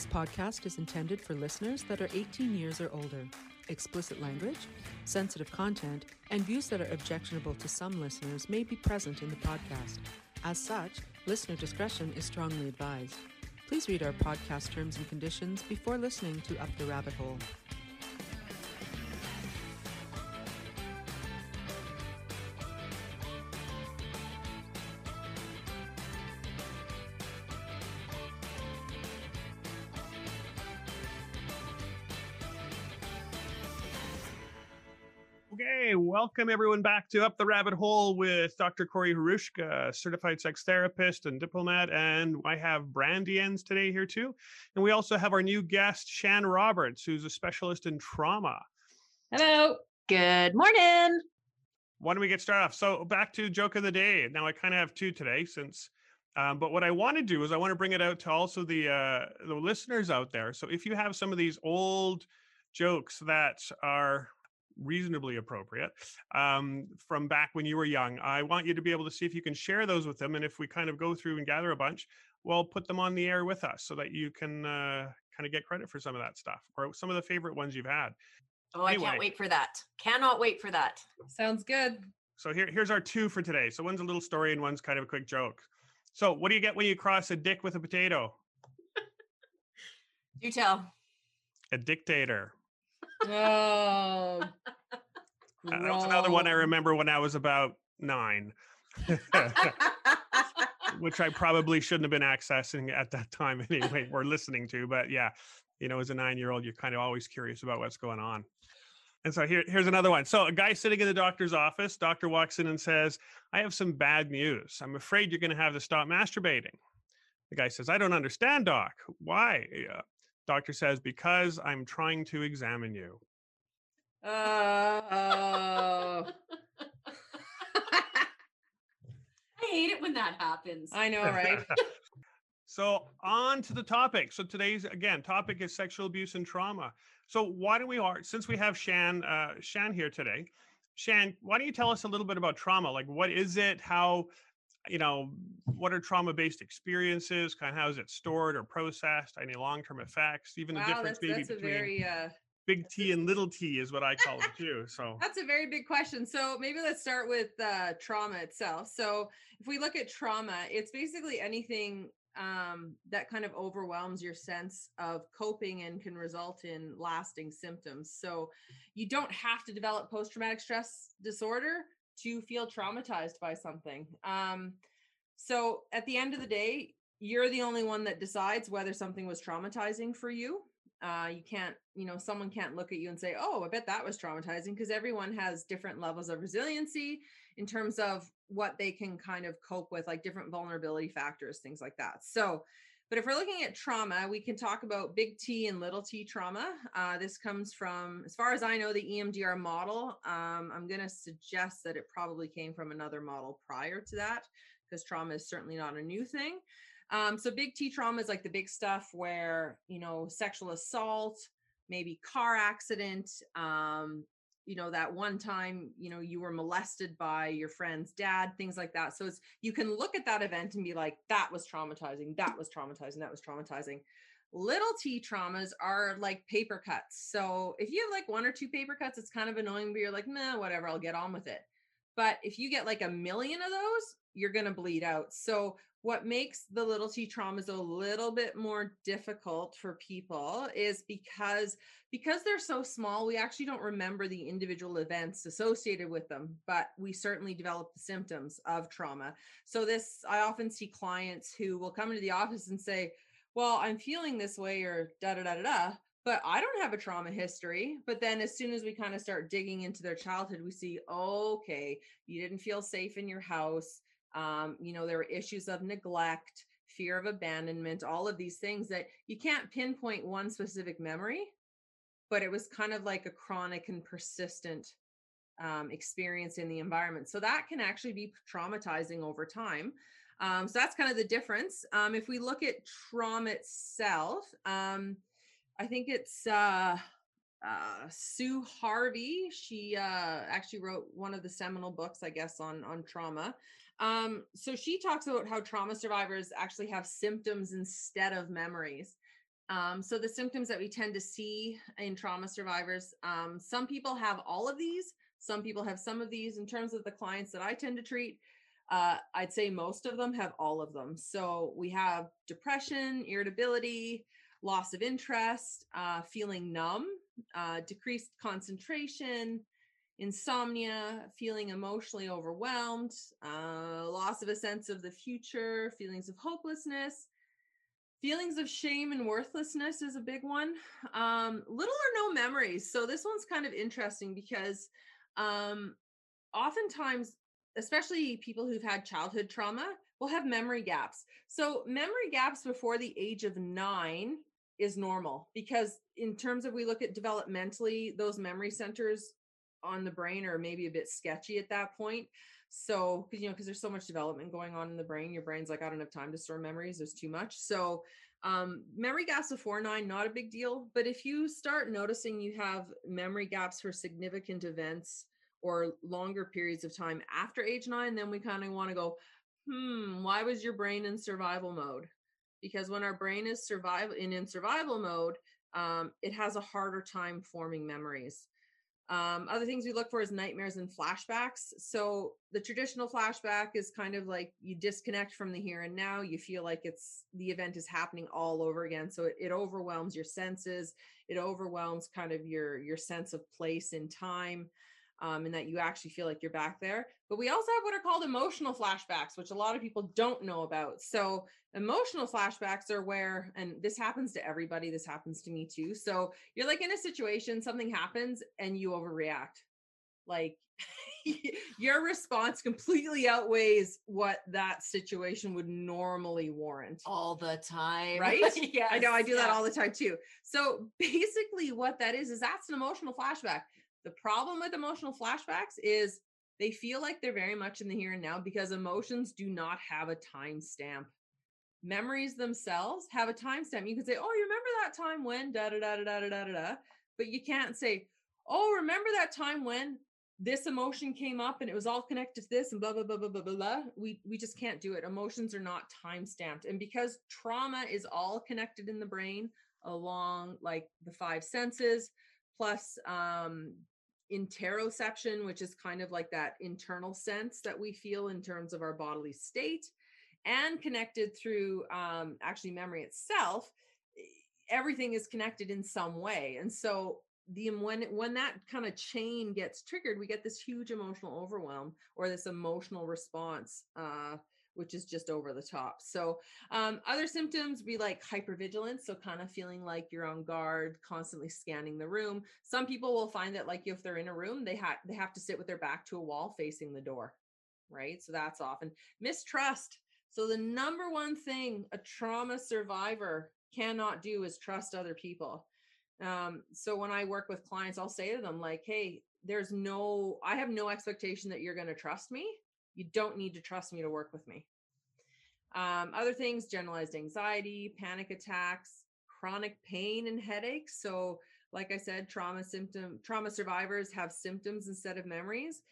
This podcast is intended for listeners that are 18 years or older. Explicit language, sensitive content, and views that are objectionable to some listeners may be present in the podcast. As such, listener discretion is strongly advised. Please read our podcast terms and conditions before listening to Up the Rabbit Hole. Welcome everyone back to Up the Rabbit Hole with Dr. Corey Harushka, certified sex therapist and diplomat. And I have Brandy Ends today here too. And we also have our new guest, Shan Roberts, who's a specialist in trauma. Hello. Good morning. Why don't we get started off? So back to joke of the day. Now I kind of have two today since um, but what I want to do is I want to bring it out to also the uh, the listeners out there. So if you have some of these old jokes that are reasonably appropriate um, from back when you were young. I want you to be able to see if you can share those with them. And if we kind of go through and gather a bunch, well, put them on the air with us so that you can uh, kind of get credit for some of that stuff or some of the favorite ones you've had. Oh, anyway. I can't wait for that. Cannot wait for that. Sounds good. So here, here's our two for today. So one's a little story and one's kind of a quick joke. So what do you get when you cross a dick with a potato? you tell. A dictator. Oh. Uh, that was another one I remember when I was about nine, which I probably shouldn't have been accessing at that time anyway, or listening to. But yeah, you know, as a nine year old, you're kind of always curious about what's going on. And so here, here's another one. So a guy sitting in the doctor's office, doctor walks in and says, I have some bad news. I'm afraid you're going to have to stop masturbating. The guy says, I don't understand, doc. Why? Doctor says, because I'm trying to examine you. Uh, I hate it when that happens. I know, right? so on to the topic. So today's again topic is sexual abuse and trauma. So why don't we are since we have Shan uh, Shan here today? Shan, why don't you tell us a little bit about trauma? Like what is it? How you know what are trauma-based experiences? Kind of how is it stored or processed? Any long-term effects? Even wow, the difference that's, maybe that's between a very uh, big T and little T is what I call it too. So that's a very big question. So maybe let's start with uh, trauma itself. So if we look at trauma, it's basically anything um, that kind of overwhelms your sense of coping and can result in lasting symptoms. So you don't have to develop post traumatic stress disorder to feel traumatized by something. Um, so at the end of the day, you're the only one that decides whether something was traumatizing for you uh, you can't you know someone can't look at you and say oh i bet that was traumatizing because everyone has different levels of resiliency in terms of what they can kind of cope with like different vulnerability factors things like that so but if we're looking at trauma we can talk about big t and little t trauma. Uh, this comes from as far as i know the emdr model. Um, i'm going to suggest that it probably came from another model prior to that because trauma is certainly not a new thing. Um, so big T trauma is like the big stuff where, you know, sexual assault, maybe car accident, um, you know, that one time, you know, you were molested by your friend's dad, things like that. So it's you can look at that event and be like, that was traumatizing, that was traumatizing, that was traumatizing. Little t traumas are like paper cuts. So if you have like one or two paper cuts, it's kind of annoying, but you're like, nah, whatever, I'll get on with it. But if you get like a million of those, you're going to bleed out. So what makes the little t traumas a little bit more difficult for people is because because they're so small we actually don't remember the individual events associated with them but we certainly develop the symptoms of trauma so this i often see clients who will come into the office and say well i'm feeling this way or da da da da da but I don't have a trauma history. But then as soon as we kind of start digging into their childhood, we see, okay, you didn't feel safe in your house. Um, you know, there are issues of neglect, fear of abandonment, all of these things that you can't pinpoint one specific memory, but it was kind of like a chronic and persistent um, experience in the environment. So that can actually be traumatizing over time. Um, so that's kind of the difference. Um, if we look at trauma itself, um, I think it's uh, uh, Sue Harvey. She uh, actually wrote one of the seminal books, I guess, on on trauma. Um, so she talks about how trauma survivors actually have symptoms instead of memories. Um, so the symptoms that we tend to see in trauma survivors, um, some people have all of these, some people have some of these. In terms of the clients that I tend to treat, uh, I'd say most of them have all of them. So we have depression, irritability, loss of interest, uh, feeling numb, uh, decreased concentration, insomnia, feeling emotionally overwhelmed, uh, loss of a sense of the future, feelings of hopelessness, feelings of shame and worthlessness is a big one. Um, little or no memories. So this one's kind of interesting because um, oftentimes, especially people who've had childhood trauma, will have memory gaps. So memory gaps before the age of nine is normal because in terms of we look at developmentally those memory centers on the brain are maybe a bit sketchy at that point. So because you know because there's so much development going on in the brain your brain's like i don't have time to store memories there's too much. So um, memory gaps of 4 9 not a big deal. But if you start noticing you have memory gaps for significant events or longer periods of time after age 9 then we kind of want to go hmm why was your brain in survival mode? Because when our brain is survival in, in survival mode um, it has a harder time forming memories um, other things we look for is nightmares and flashbacks. So the traditional flashback is kind of like you disconnect from the here and now. You feel like it's the event is happening all over again. So it, it overwhelms your senses. It overwhelms kind of your your sense of place in time um, and that you actually feel like you're back there. But we also have what are called emotional flashbacks, which a lot of people don't know about. So, emotional flashbacks are where, and this happens to everybody, this happens to me too. So, you're like in a situation, something happens, and you overreact. Like, your response completely outweighs what that situation would normally warrant all the time right yeah i know i do yeah. that all the time too so basically what that is is that's an emotional flashback the problem with emotional flashbacks is they feel like they're very much in the here and now because emotions do not have a time stamp. Memories themselves have a time stamp. You can say, "Oh, you remember that time when da da da da da da da," but you can't say, "Oh, remember that time when this emotion came up and it was all connected to this and blah blah blah blah blah blah." We we just can't do it. Emotions are not time stamped, and because trauma is all connected in the brain along like the five senses, plus um, interoception, which is kind of like that internal sense that we feel in terms of our bodily state, and connected through um, actually memory itself. Everything is connected in some way, and so the when when that kind of chain gets triggered, we get this huge emotional overwhelm or this emotional response. Uh, which is just over the top. So, um, other symptoms be like hypervigilance, so kind of feeling like you're on guard, constantly scanning the room. Some people will find that like if they're in a room, they have they have to sit with their back to a wall facing the door, right? So that's often mistrust. So the number one thing a trauma survivor cannot do is trust other people. Um, so when I work with clients, I'll say to them like, "Hey, there's no, I have no expectation that you're going to trust me." You don't need to trust me to work with me. Um, other things generalized anxiety, panic attacks, chronic pain and headaches. So, like I said, trauma symptom trauma survivors have symptoms instead of memories.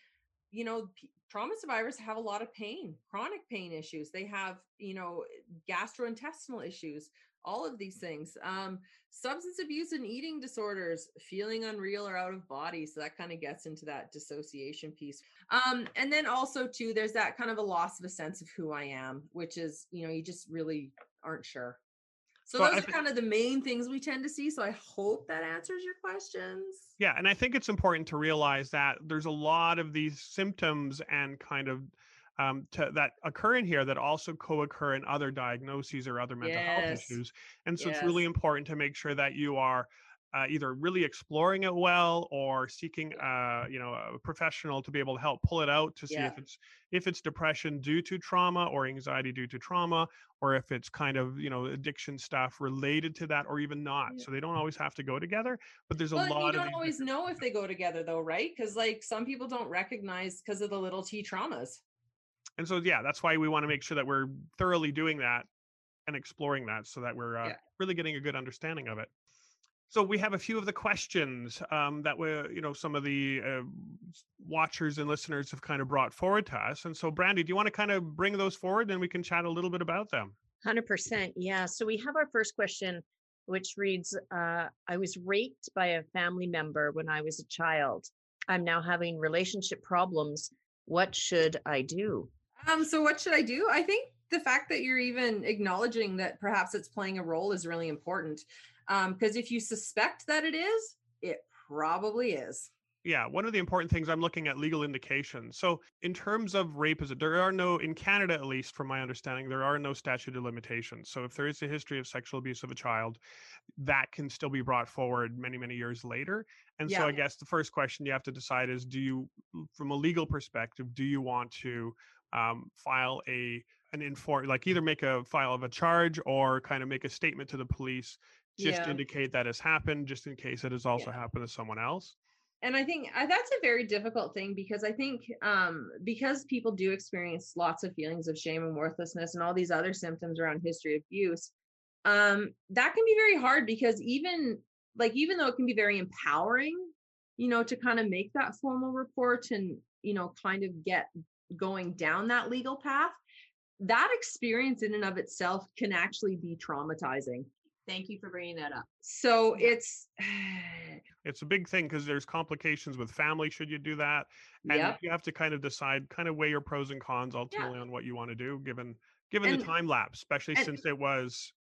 You know, p- trauma survivors have a lot of pain, chronic pain issues. They have, you know, gastrointestinal issues, all of these things. Um, substance abuse and eating disorders, feeling unreal or out of body. So that kind of gets into that dissociation piece. Um, and then also too, there's that kind of a loss of a sense of who I am, which is, you know, you just really aren't sure. So, those are kind of the main things we tend to see. So I hope that answers your questions. Yeah, and I think it's important to realize that there's a lot of these symptoms and kind of um, to, that occur in here that also co-occur in other diagnoses or other mental yes. health issues. And so yes. it's really important to make sure that you are uh, either really exploring it well or seeking uh, you know a professional to be able to help pull it out to see yeah. if it's if it's depression due to trauma or anxiety due to trauma or if it's kind of you know addiction stuff related to that or even not yeah. so they don't always have to go together but there's well, a lot you don't always know if they go together though right because like some people don't recognize because of the little t traumas and so yeah that's why we want to make sure that we're thoroughly doing that and exploring that so that we're uh, yeah. really getting a good understanding of it so we have a few of the questions um, that were you know some of the uh, watchers and listeners have kind of brought forward to us and so brandy do you want to kind of bring those forward and we can chat a little bit about them 100% yeah so we have our first question which reads uh, I was raped by a family member when I was a child. I'm now having relationship problems. What should I do? Um, so what should I do? I think the fact that you're even acknowledging that perhaps it's playing a role is really important. Um, because if you suspect that it is, it probably is yeah one of the important things i'm looking at legal indications so in terms of rape is there are no in canada at least from my understanding there are no statute of limitations so if there is a history of sexual abuse of a child that can still be brought forward many many years later and yeah. so i guess the first question you have to decide is do you from a legal perspective do you want to um, file a an inform like either make a file of a charge or kind of make a statement to the police just yeah. indicate that has happened just in case it has also yeah. happened to someone else and i think uh, that's a very difficult thing because i think um, because people do experience lots of feelings of shame and worthlessness and all these other symptoms around history of abuse um, that can be very hard because even like even though it can be very empowering you know to kind of make that formal report and you know kind of get going down that legal path that experience in and of itself can actually be traumatizing Thank you for bringing that up. So it's it's a big thing because there's complications with family should you do that, and yep. you have to kind of decide, kind of weigh your pros and cons ultimately yeah. on what you want to do, given given and, the time lapse, especially and, since it was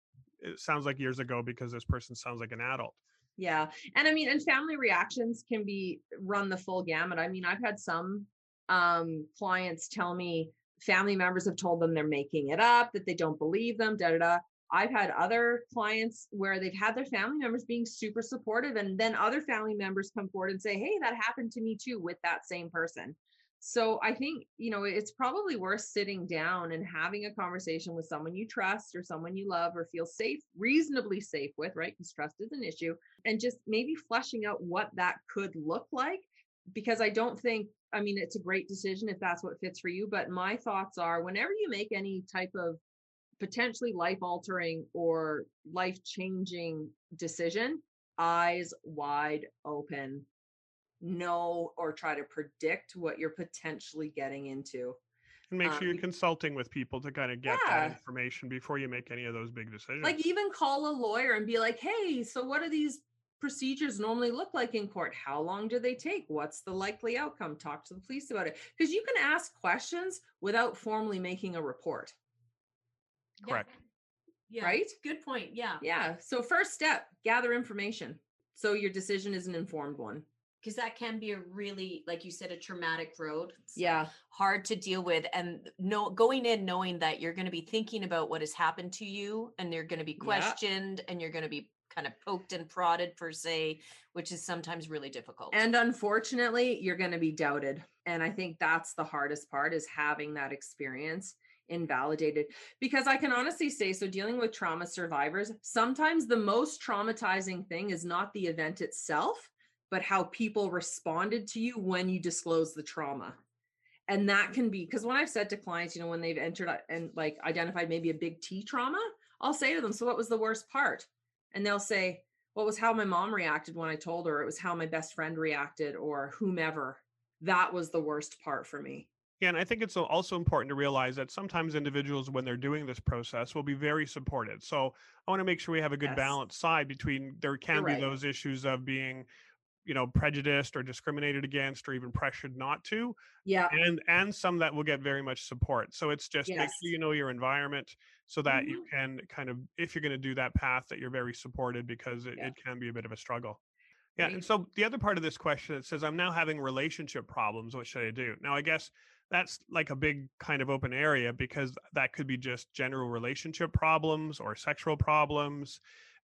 it sounds like years ago because this person sounds like an adult. Yeah, and I mean, and family reactions can be run the full gamut. I mean, I've had some um clients tell me family members have told them they're making it up, that they don't believe them, da da da. I've had other clients where they've had their family members being super supportive, and then other family members come forward and say, Hey, that happened to me too with that same person. So I think, you know, it's probably worth sitting down and having a conversation with someone you trust or someone you love or feel safe, reasonably safe with, right? Because trust is an issue, and just maybe fleshing out what that could look like. Because I don't think, I mean, it's a great decision if that's what fits for you. But my thoughts are whenever you make any type of potentially life altering or life changing decision, eyes wide open. Know or try to predict what you're potentially getting into. And make sure um, you're consulting with people to kind of get yeah. that information before you make any of those big decisions. Like even call a lawyer and be like, hey, so what are these procedures normally look like in court? How long do they take? What's the likely outcome? Talk to the police about it. Because you can ask questions without formally making a report. Correct. Yeah. Right? Good point. Yeah. Yeah. So first step, gather information. So your decision is an informed one. Because that can be a really, like you said, a traumatic road. It's yeah. Hard to deal with. And no going in knowing that you're going to be thinking about what has happened to you and you're going to be questioned yeah. and you're going to be kind of poked and prodded per se, which is sometimes really difficult. And unfortunately, you're going to be doubted. And I think that's the hardest part is having that experience invalidated because I can honestly say so dealing with trauma survivors sometimes the most traumatizing thing is not the event itself but how people responded to you when you disclose the trauma and that can be because when I've said to clients you know when they've entered uh, and like identified maybe a big T trauma I'll say to them so what was the worst part and they'll say what was how my mom reacted when I told her it was how my best friend reacted or whomever that was the worst part for me yeah, and I think it's also important to realize that sometimes individuals, when they're doing this process, will be very supported. So I want to make sure we have a good yes. balance side between there can You're be right. those issues of being, you know, prejudiced or discriminated against or even pressured not to. Yeah. And and some that will get very much support. So it's just yes. make sure you know your environment so that mm-hmm. you can kind of if you're going to do that path that you're very supported because it, yeah. it can be a bit of a struggle. Yeah. Right. And so the other part of this question it says, I'm now having relationship problems. What should I do? Now, I guess that's like a big kind of open area because that could be just general relationship problems or sexual problems.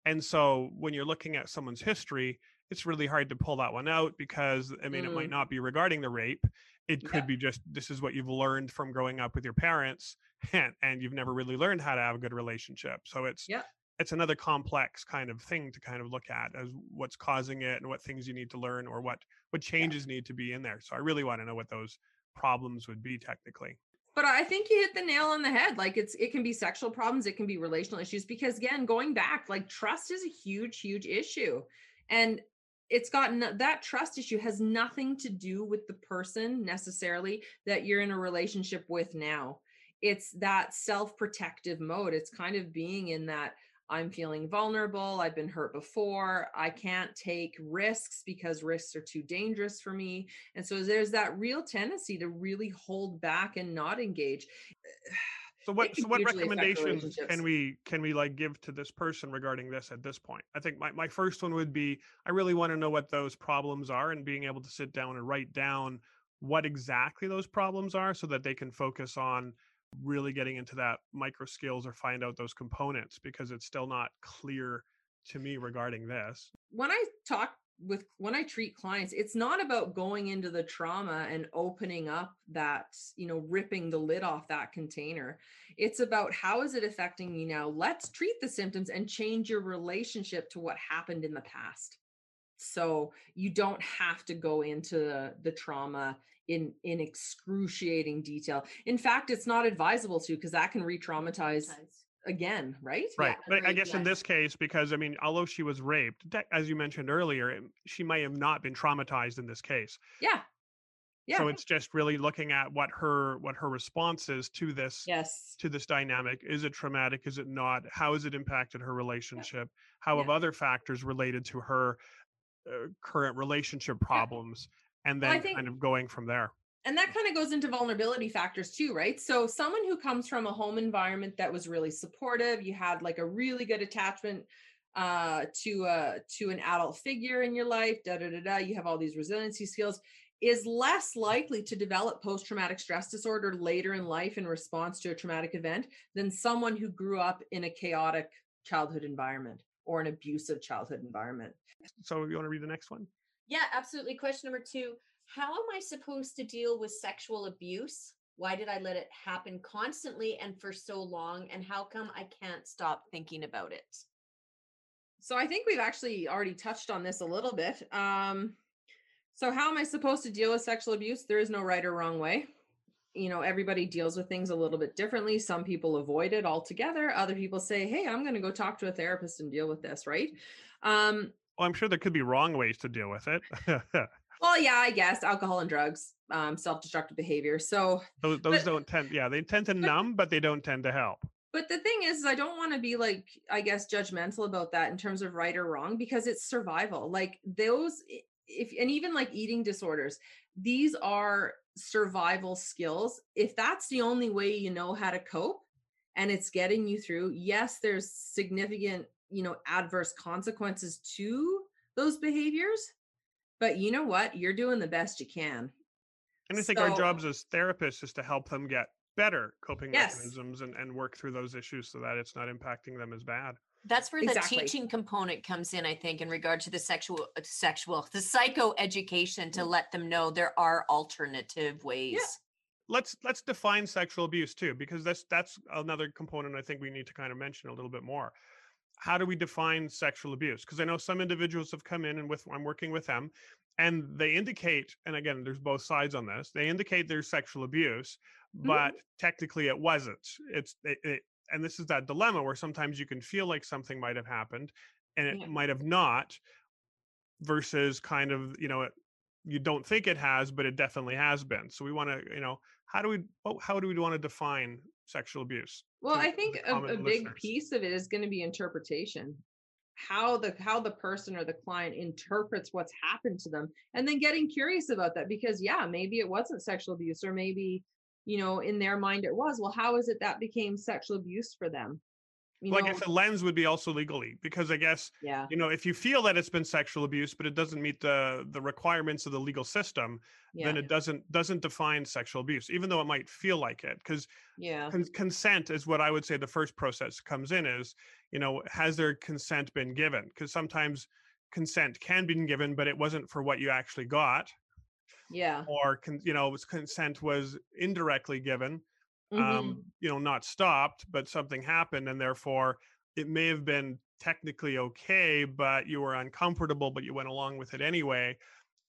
And so when you're looking at someone's history, it's really hard to pull that one out because I mean, mm. it might mm. not be regarding the rape. It could yeah. be just this is what you've learned from growing up with your parents and, and you've never really learned how to have a good relationship. So it's yeah. it's another complex kind of thing to kind of look at as what's causing it and what things you need to learn or what what changes yeah. need to be in there. So I really want to know what those problems would be technically but i think you hit the nail on the head like it's it can be sexual problems it can be relational issues because again going back like trust is a huge huge issue and it's gotten that trust issue has nothing to do with the person necessarily that you're in a relationship with now it's that self-protective mode it's kind of being in that I'm feeling vulnerable. I've been hurt before. I can't take risks because risks are too dangerous for me. And so there's that real tendency to really hold back and not engage. So what so what recommendations can we can we like give to this person regarding this at this point? I think my, my first one would be I really want to know what those problems are and being able to sit down and write down what exactly those problems are so that they can focus on really getting into that micro skills or find out those components because it's still not clear to me regarding this. When I talk with when I treat clients, it's not about going into the trauma and opening up that, you know, ripping the lid off that container. It's about how is it affecting you now? Let's treat the symptoms and change your relationship to what happened in the past. So you don't have to go into the, the trauma in in excruciating detail. In fact, it's not advisable to because that can re-traumatize again, right? Right. Yeah, but I guess in this case, because I mean, although she was raped, as you mentioned earlier, she may have not been traumatized in this case. Yeah. Yeah. So it's just really looking at what her what her response is to this yes to this dynamic. Is it traumatic? Is it not? How has it impacted her relationship? Yeah. How have other factors related to her uh, current relationship problems? And then well, think, kind of going from there and that kind of goes into vulnerability factors too right? So someone who comes from a home environment that was really supportive you had like a really good attachment uh to uh to an adult figure in your life da da da da you have all these resiliency skills is less likely to develop post traumatic stress disorder later in life in response to a traumatic event than someone who grew up in a chaotic childhood environment or an abusive childhood environment. So you want to read the next one? Yeah absolutely. Question number 2 how am I supposed to deal with sexual abuse? Why did I let it happen constantly and for so long? And how come I can't stop thinking about it? So I think we've actually already touched on this a little bit. Um, so, how am I supposed to deal with sexual abuse? There is no right or wrong way. You know, everybody deals with things a little bit differently. Some people avoid it altogether. Other people say, hey, I'm going to go talk to a therapist and deal with this, right? Um, well, I'm sure there could be wrong ways to deal with it. Well, yeah, I guess alcohol and drugs, um, self-destructive behavior. So those, those but, don't tend, yeah, they tend to but, numb, but they don't tend to help. But the thing is, I don't want to be like, I guess, judgmental about that in terms of right or wrong because it's survival. Like those, if and even like eating disorders, these are survival skills. If that's the only way you know how to cope, and it's getting you through, yes, there's significant, you know, adverse consequences to those behaviors but you know what? You're doing the best you can. And I think so, our jobs as therapists is to help them get better coping yes. mechanisms and, and work through those issues so that it's not impacting them as bad. That's where exactly. the teaching component comes in, I think, in regard to the sexual, uh, sexual, the psycho education to mm. let them know there are alternative ways. Yeah. Let's let's define sexual abuse too, because that's that's another component I think we need to kind of mention a little bit more how do we define sexual abuse? Because I know some individuals have come in and with I'm working with them and they indicate, and again, there's both sides on this, they indicate there's sexual abuse, mm-hmm. but mm-hmm. technically it wasn't. It's it, it, and this is that dilemma where sometimes you can feel like something might have happened and it yeah. might have not versus kind of you know you don't think it has but it definitely has been so we want to you know how do we how do we want to define sexual abuse well i think a, a big piece of it is going to be interpretation. How the how the person or the client interprets what's happened to them and then getting curious about that because yeah maybe it wasn't sexual abuse or maybe you know in their mind it was. Well how is it that became sexual abuse for them you well, know, I guess the lens would be also legally because I guess yeah. you know if you feel that it's been sexual abuse but it doesn't meet the the requirements of the legal system, yeah. then it doesn't doesn't define sexual abuse, even though it might feel like it. Because yeah, con- consent is what I would say the first process comes in is you know has their consent been given? Because sometimes consent can be given, but it wasn't for what you actually got. Yeah. Or con- you know consent was indirectly given mm-hmm. um, you know, not stopped, but something happened, and therefore it may have been technically okay, but you were uncomfortable, but you went along with it anyway.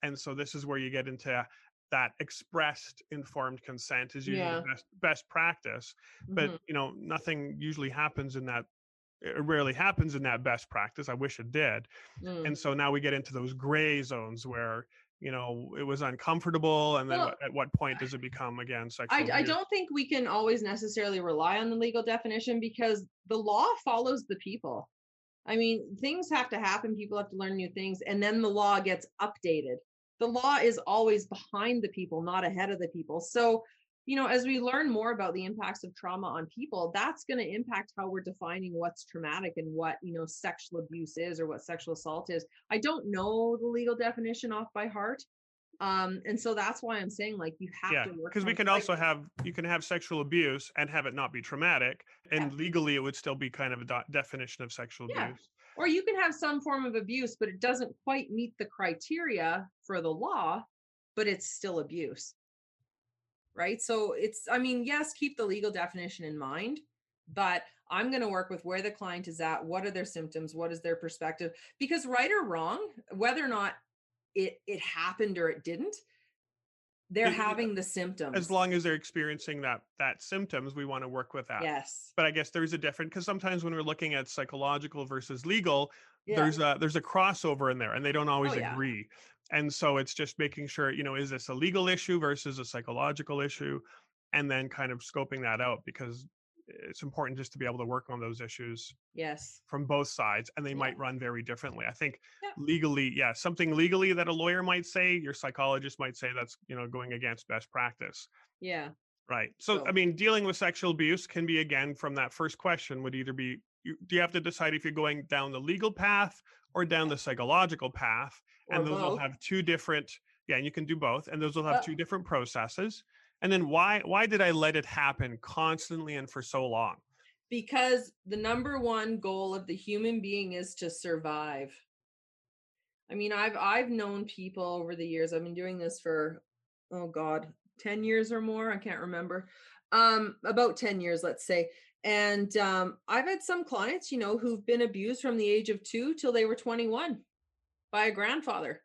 And so this is where you get into that expressed informed consent is usually yeah. best, best practice. But mm-hmm. you know, nothing usually happens in that it rarely happens in that best practice. I wish it did. Mm. And so now we get into those gray zones where you know it was uncomfortable and then Well, at what point does it become again sexual I, I don't think we can always necessarily rely on the legal definition because the law follows the people. I mean, things have to happen, people have to learn new things, and then the law gets updated. The law is always behind the people, not ahead of the people. So, you know, as we learn more about the impacts of trauma on people, that's going to impact how we're defining what's traumatic and what, you know, sexual abuse is or what sexual assault is. I don't know the legal definition off by heart. Um, and so that's why I'm saying like you have yeah to work because we can also have you can have sexual abuse and have it not be traumatic and legally it would still be kind of a do- definition of sexual Yeah. abuse or you can have some form of abuse, but it doesn't quite meet the criteria for the law, but it's still abuse. Right. So it's, I mean, yes, keep the legal definition in mind, but I'm going to work with where the client is at. What are their symptoms? What is their perspective? Because right or wrong, whether or not it, it happened or it didn't, they're It- having the symptoms. as long as they're experiencing that that symptoms we want to work with that Yes. but i guess there's a different because sometimes when we're looking at psychological versus legal Yeah. there's a there's a crossover in there and they don't always Oh, yeah. agree and so it's just making sure you know is this a legal issue versus a psychological issue and then kind of scoping that out because it's important just to be able to work on those issues yes. from both sides and they Yeah. might run very differently i think Yep. legally yeah something legally that a lawyer might say your psychologist might say that's you know going against best practice Yeah. right so i mean dealing with sexual abuse can be again from that first question would either be you, do you have to decide if you're going down the legal path or down the psychological path and Or those will have two different yeah and you can do both and those will have two different processes. And then why why did i let it happen constantly and for so long? Because the number one goal of the human being is to survive. I mean i've i've known people over the years i've been doing this for oh god 10 years or more i can't remember um about 10 years let's say. And um i've had some clients you know who've been abused from the age of 2 till they were 21 by a grandfather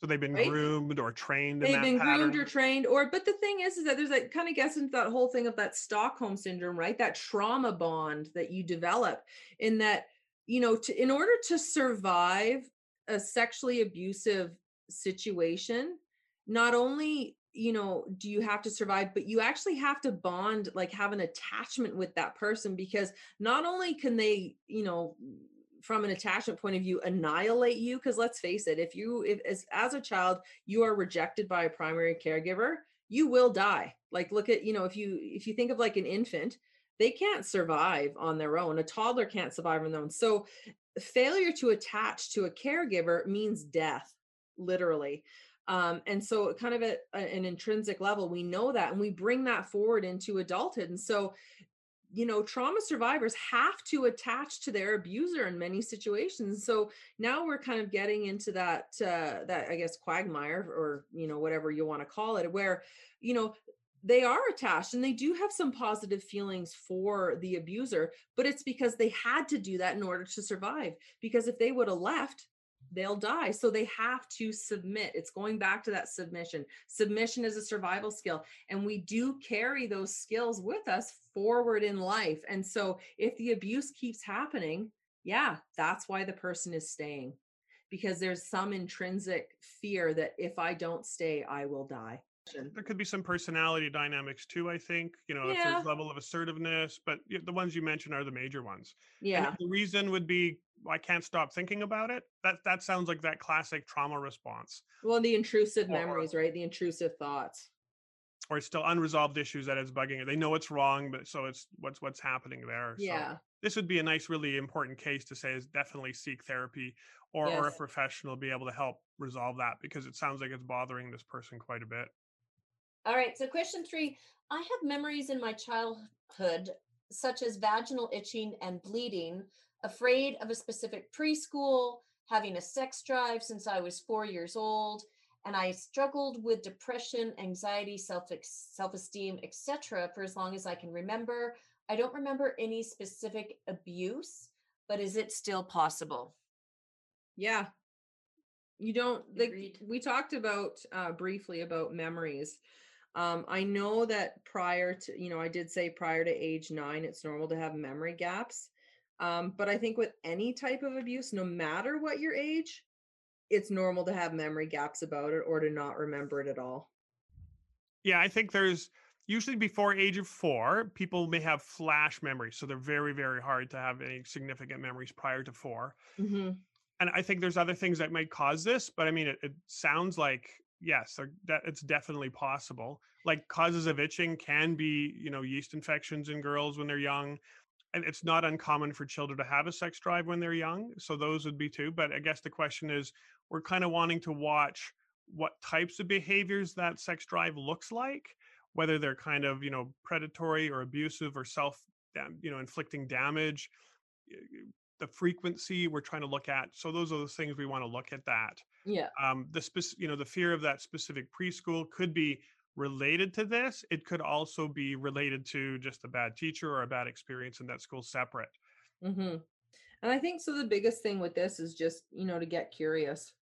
so they've been Right? groomed or trained in they've been pattern. groomed or trained or but the thing is is that there's that kind of gets into that whole thing of that stockholm syndrome right that trauma bond that you develop in that you know to, in order to survive a sexually abusive situation not only you know do you have to survive but you actually have to bond like have an attachment with that person because not only can they you know from an attachment point of view annihilate you because let's face it if you if as, as a child you are rejected by a primary caregiver you will die. Like look at you know if you if you think of like an infant they can't survive on their own a toddler can't survive on their own. So failure to attach to a caregiver means death literally. Um, and so kind of at an intrinsic level we know that and we bring that forward into adulthood. And so you know trauma survivors have to attach to their abuser in many situations so now we're kind of getting into that uh that i guess quagmire or you know whatever you want to call it where you know they are attached and they do have some positive feelings for the abuser but it's because they had to do that in order to survive because if they would have left they'll die so they have to submit it's going back to that submission. Submission is a survival skill and we do carry those skills with us forward in life and so if the abuse keeps happening yeah that's why the person is staying because there's some intrinsic fear that if i don't stay i will die there could be some personality dynamics too i think you know if Yeah. there's level of assertiveness but the ones you mentioned are the major ones. Yeah. if the reason would be i can't stop thinking about it that that sounds like that classic trauma response. Well the intrusive Or- memories right? The intrusive thoughts. Or it's still unresolved issues that it's bugging it. They know it's wrong but so it's what's what's happening there. So yeah. this would be a nice really important case to say is definitely seek therapy or, or a professional be able to help resolve that because it sounds like it's bothering this person quite a bit All right. So, question three I have memories in my childhood, such as vaginal itching and bleeding, afraid of a specific preschool, having a sex drive since I was four years old, and I struggled with depression, anxiety, self self esteem, etc. for as long as I can remember. I don't remember any specific abuse, but is it still possible? Yeah. You don't like Agreed. we talked about uh briefly about memories. Um I know that prior to, you know, I did say prior to age 9 it's normal to have memory gaps. Um but I think with any type of abuse no matter what your age, it's normal to have memory gaps about it or to not remember it at all. Yeah, I think there's usually before age of four, people may have flash memories. So they're very, very hard to have any significant memories prior to 4 Mm-hmm. And I think there's other things that might cause this, but I mean, it, it sounds like yes, uh, that it's definitely possible. Like causes of itching can be, you know, yeast infections in girls when they're young. And it's not uncommon for children to have a sex drive when they're young. So those would be two. But I guess the question is, we're kind of wanting to watch what types of behaviors that sex drive looks like whether they're kind of you know predatory or abusive or self you know inflicting damage the frequency we're trying to look at so those are the things we want to look at that yeah um the specific you know the fear of that specific preschool could be related to this it could also be related to just a bad teacher or a bad experience in that school separate mm-hmm. and i think so the biggest thing with this is just you know to get curious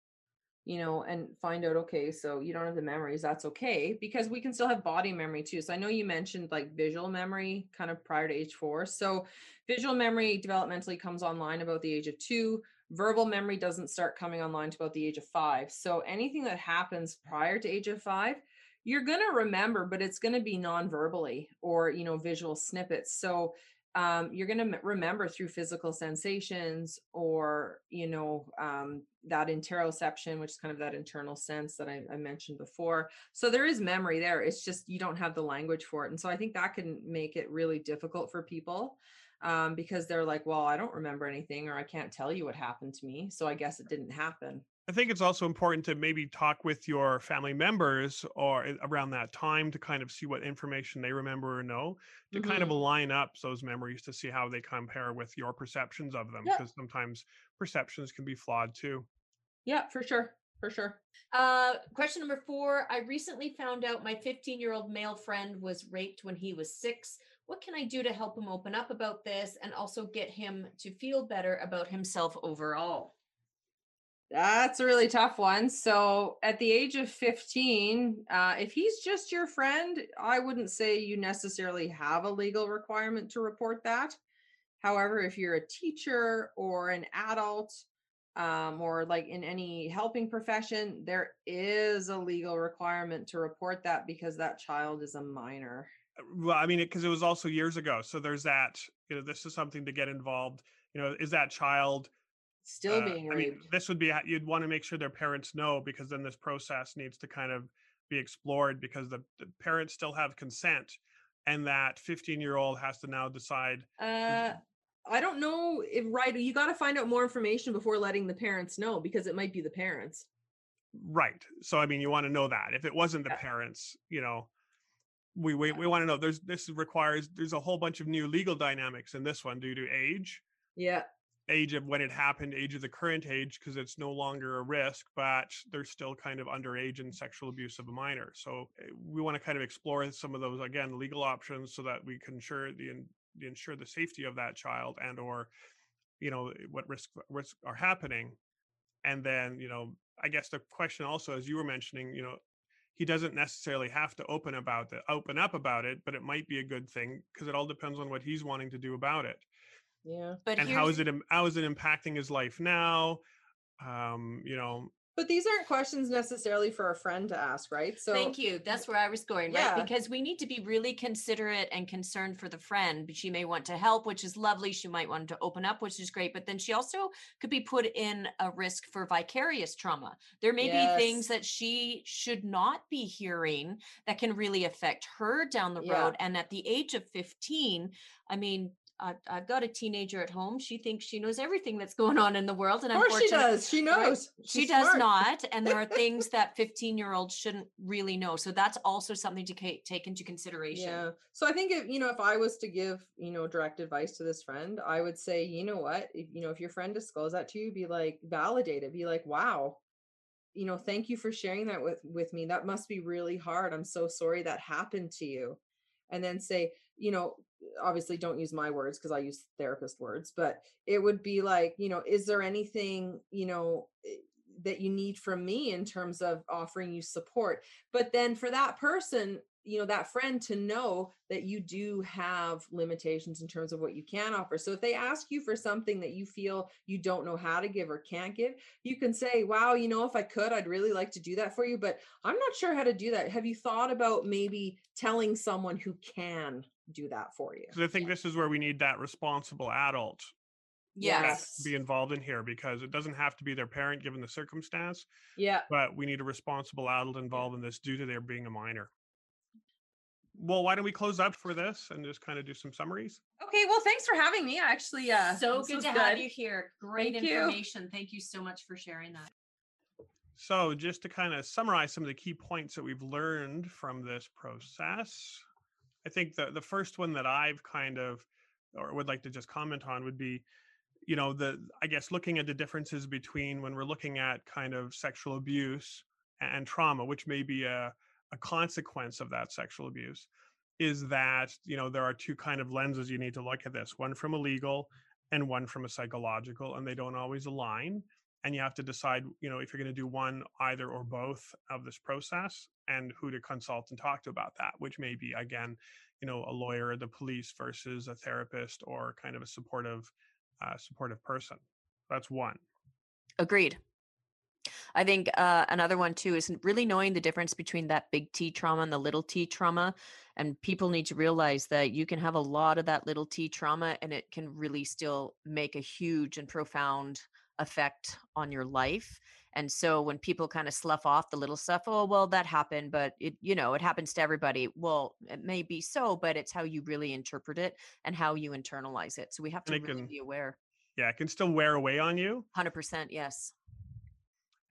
you know, and find out, okay, so you don't have the memories, that's okay, because we can still have body memory too. So I know you mentioned like visual memory kind of prior to age four. So visual memory developmentally comes online about the age of two. Verbal memory doesn't start coming online to about the age of five. So anything that happens prior to age of five, you're going to remember, but it's going to be non-verbally or, you know, visual snippets. So um, you're going to remember through physical sensations or you know um, that interoception which is kind of that internal sense that I, I, mentioned before so there is memory there it's just you don't have the language for it and so i think that can make it really difficult for people um, because they're like well i don't remember anything or i can't tell you what happened to me so i guess it didn't happen I think it's also important to maybe talk with your family members or around that time to kind of see what information they remember or know to mm-hmm. kind of mm-hmm. line up those memories to see how they compare with your perceptions of them because sometimes perceptions can be flawed too. Yeah, for sure. For sure. Uh, question number four. I recently found out my 15 year old male friend was raped when he was six. What can I do to help him open up about this and also get him to feel better about himself overall? That's a really tough one. So, at the age of 15, uh, if he's just your friend, I wouldn't say you necessarily have a legal requirement to report that. However, if you're a teacher or an adult, um, or like in any helping profession, there is a legal requirement to report that because that child is a minor. Well, I mean, it because it, it was also years ago. So, there's that, you know, this is something to get involved. You know, is that child still uh, being raped. I mean, this would be you'd want to make sure their parents know because then this process needs to kind of be explored because the, the parents still have consent and that 15 year old has to now decide uh I don't know if right you got to find out more information before letting the parents know because it might be the parents. Right. So I mean you want to know that. If it wasn't the yeah. parents, you know, we we, we want to know there's this requires there's a whole bunch of new legal dynamics in this one due to age. Yeah age of when it happened, age of the current age, because it's no longer a risk, but they're still kind of underage and sexual abuse of a minor. So eh, we want to kind of explore some of those again legal options so that we can ensure the, the ensure the safety of that child and or you know what risks risks are happening. And then you know I guess the question also, as you were mentioning, you know he doesn't necessarily have to open about the open up about it, but it might be a good thing because it all depends on what he's wanting to do about it. Yeah. But and how is it how is it impacting his life now? Um, you know, but these aren't questions necessarily for a friend to ask, right? So Thank you. That's where I was going, yeah. right? Because we need to be really considerate and concerned for the friend. She may want to help, which is lovely. She might want to open up, which is great. But then she also could be put in a risk for vicarious trauma. There may yes. be things that she should not be hearing that can really affect her down the yeah. road. And at the age of 15, I mean, I've, I've got a teenager at home. She thinks she knows everything that's going on in the world. And of course she does. She knows. Right? She does smart. not. And there are things that 15 year olds shouldn't really know. So that's also something to take into consideration. Yeah. So I think if, you know, if I was to give, you know, direct advice to this friend, I would say, you know what, if, you know, if your friend discloses that to you, be like, validate it. Be like, wow, you know, thank you for sharing that with, with me. That must be really hard. I'm so sorry that happened to you. And then say, you know, obviously don't use my words because I use therapist words, but it would be like, you know, is there anything, you know, eh, that you need from me in terms of offering you support? But then for that person, you know that friend to know that you do have limitations in terms of what you can offer so if they ask you for something that you feel you don't know how to give or can't give you can say wow you know if i could i'd really like to do that for you but i'm not sure how to do that have you thought about maybe telling someone who can do that for you. Because i think this is where we need that responsible adult yes. be involved in here because it doesn't have to be their parent given the circumstance yeah. but we need a responsible adult involved in this due to their being a minor. Well why don't we close up for this and just kind of do some summaries? Okay well thanks for having me. Actually uh so good was to have you here. Great Thank you. information. Thank you so much for sharing that. So just to kind of summarize some of the key points that we've learned from this process i think the the first one that i've kind of or would like to just comment on would be you know the i guess looking at the differences between when we're looking at kind of sexual abuse and trauma which may be a, a consequence of that sexual abuse is that you know there are two kind of lenses you need to look at this one from a legal and one from a psychological and they don't always align and you have to decide you know if you're going to do one either or both of this process and who to consult and talk to about that which may be again you know a lawyer the police versus a therapist or kind of a supportive uh, supportive person that's one Agreed. I think uh, another one too is really knowing the difference between that big T trauma and the little T trauma. And people need to realize that you can have a lot of that little T trauma and it can really still make a huge and profound effect on your life. And so when people kind of slough off the little stuff, oh, well, that happened, but it, you know, it happens to everybody. Well, it may be so, but it's how you really interpret it and how you internalize it. So we have to really can- be aware. yeah it can still wear away on you 100%. Yes.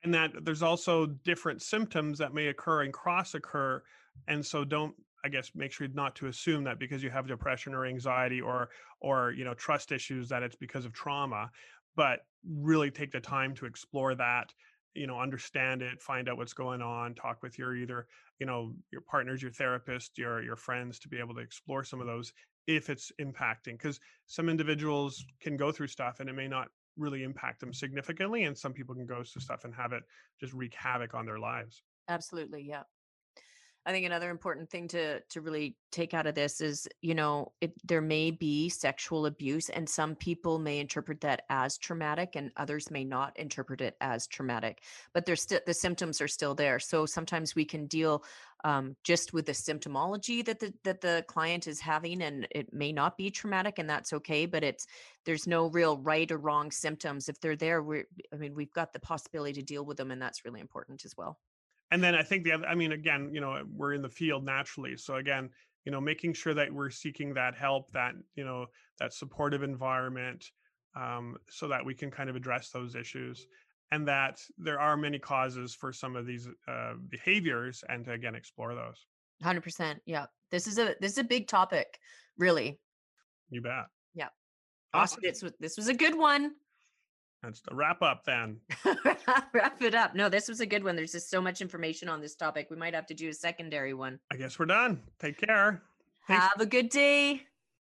and that there's also different symptoms that may occur and cross occur and so don't i guess make sure not to assume that because you have depression or anxiety or or you know trust issues that it's because of trauma but really take the time to explore that you know understand it find out what's going on talk with your either you know your partners your therapist your your friends to be able to explore some of those if it's impacting because some individuals can go through stuff and it may not really impact them significantly and some people can go through stuff and have it just wreak havoc on their lives Absolutely, yeah. I think another important thing to to really take out of this is, you know, it, there may be sexual abuse, and some people may interpret that as traumatic, and others may not interpret it as traumatic. But there's still the symptoms are still there. So sometimes we can deal um, just with the symptomology that the that the client is having, and it may not be traumatic, and that's okay. But it's there's no real right or wrong symptoms. If they're there, we're I mean, we've got the possibility to deal with them, and that's really important as well. And then i think the other i mean again you know we're in the field naturally so again you know making sure that we're seeking that help that you know that supportive environment um, so that we can kind of address those issues and that there are many causes for some of these uh, behaviors and to again explore those Hundred percent. Yeah. This is a this is a big topic, really. you bet Yeah. awesome This was this was a good one. That's the wrap up then Wrap it up. No, this was a good one. There's just so much information on this topic. We might have to do a secondary one. i guess we're done take care Thanks. Have a good day.